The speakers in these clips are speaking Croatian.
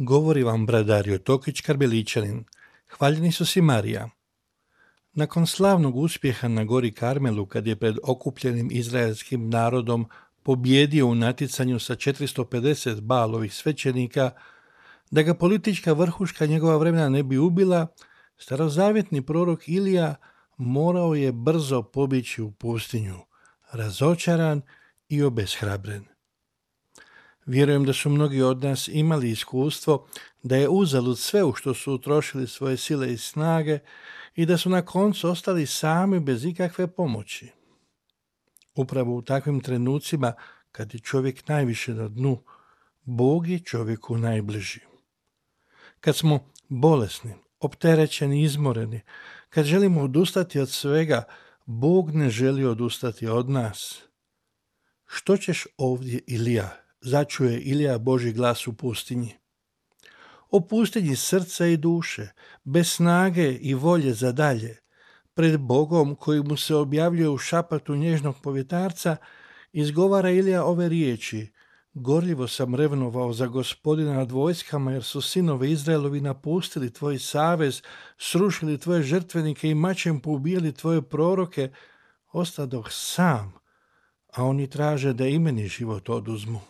Govori vam bradario Tokić Karbeličanin. Hvaljeni su si Marija. Nakon slavnog uspjeha na gori Karmelu, kad je pred okupljenim izraelskim narodom pobjedio u natjecanju sa 450 balovih svećenika, da ga politička vrhuška njegova vremena ne bi ubila, starozavjetni prorok Ilija morao je brzo pobići u pustinju, razočaran i obeshrabren. Vjerujem da su mnogi od nas imali iskustvo da je uzalud sve u što su utrošili svoje sile i snage i da su na koncu ostali sami bez ikakve pomoći. Upravo u takvim trenucima, kad je čovjek najviše na dnu, Bog je čovjeku najbliži. Kad smo bolesni, opterećeni, izmoreni, kad želimo odustati od svega, Bog ne želi odustati od nas. Što ćeš ovdje, Ilija? Začuje Ilija Boži glas u pustinji. O pustinji srca i duše, bez snage i volje za dalje, pred Bogom koji mu se objavljuje u šapatu nježnog povjetarca, izgovara Ilija ove riječi, Gorljivo sam revnovao za gospodina nad vojskama, jer su sinovi Izraelovi napustili tvoj savez, srušili tvoje žrtvenike i mačem poubijali tvoje proroke, ostadoh sam, a oni traže da i meni život oduzmu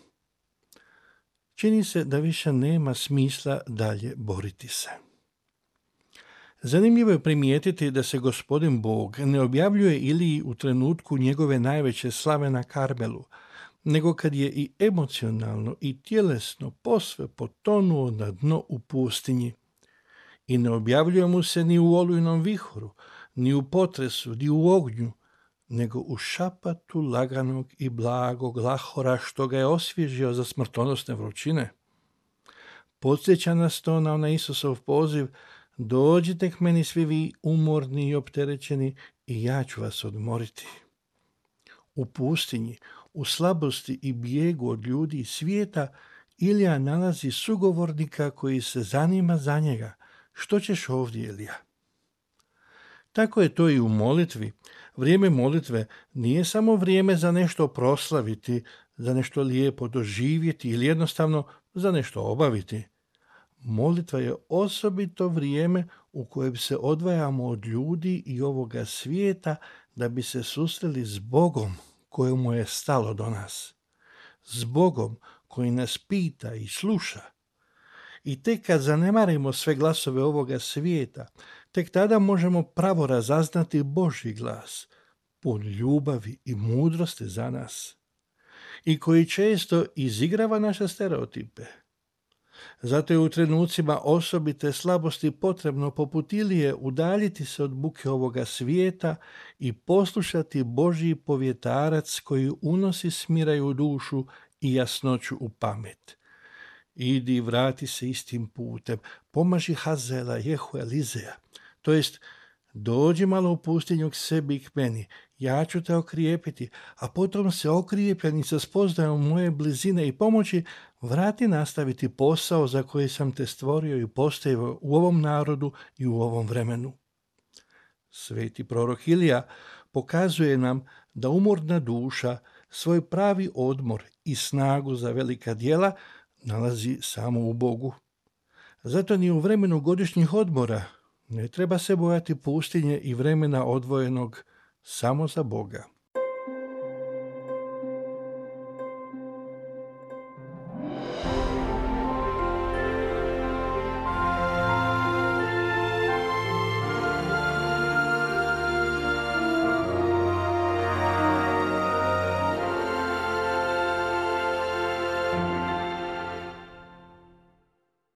čini se da više nema smisla dalje boriti se. Zanimljivo je primijetiti da se gospodin Bog ne objavljuje ili u trenutku njegove najveće slave na Karmelu, nego kad je i emocionalno i tjelesno posve potonuo na dno u pustinji. I ne objavljuje mu se ni u olujnom vihoru, ni u potresu, ni u ognju, nego u šapatu laganog i blagog lahora što ga je osvježio za smrtonosne vrućine. Podsjeća nas to na onaj Isusov poziv, dođite k meni svi vi umorni i opterećeni i ja ću vas odmoriti. U pustinji, u slabosti i bijegu od ljudi i svijeta, Ilija nalazi sugovornika koji se zanima za njega. Što ćeš ovdje, Ilija? Tako je to i u molitvi. Vrijeme molitve nije samo vrijeme za nešto proslaviti, za nešto lijepo doživjeti ili jednostavno za nešto obaviti. Molitva je osobito vrijeme u kojem se odvajamo od ljudi i ovoga svijeta da bi se susreli s Bogom kojemu je stalo do nas. S Bogom koji nas pita i sluša. I tek kad zanemarimo sve glasove ovoga svijeta, tek tada možemo pravo razaznati Boži glas, pun ljubavi i mudrosti za nas i koji često izigrava naše stereotipe. Zato je u trenucima osobite slabosti potrebno poput Ilije udaljiti se od buke ovoga svijeta i poslušati Božji povjetarac koji unosi smiraju dušu i jasnoću u pamet. Idi i vrati se istim putem, pomaži Hazela, Jehu, Elizeja, to jest dođi malo u pustinju k sebi i k meni, ja ću te okrijepiti, a potom se okrijepljeni sa spoznajom moje blizine i pomoći, vrati nastaviti posao za koji sam te stvorio i postavio u ovom narodu i u ovom vremenu. Sveti prorok Ilija pokazuje nam da umorna duša svoj pravi odmor i snagu za velika djela nalazi samo u Bogu. Zato ni u vremenu godišnjih odmora ne treba se bojati pustinje i vremena odvojenog samo za Boga.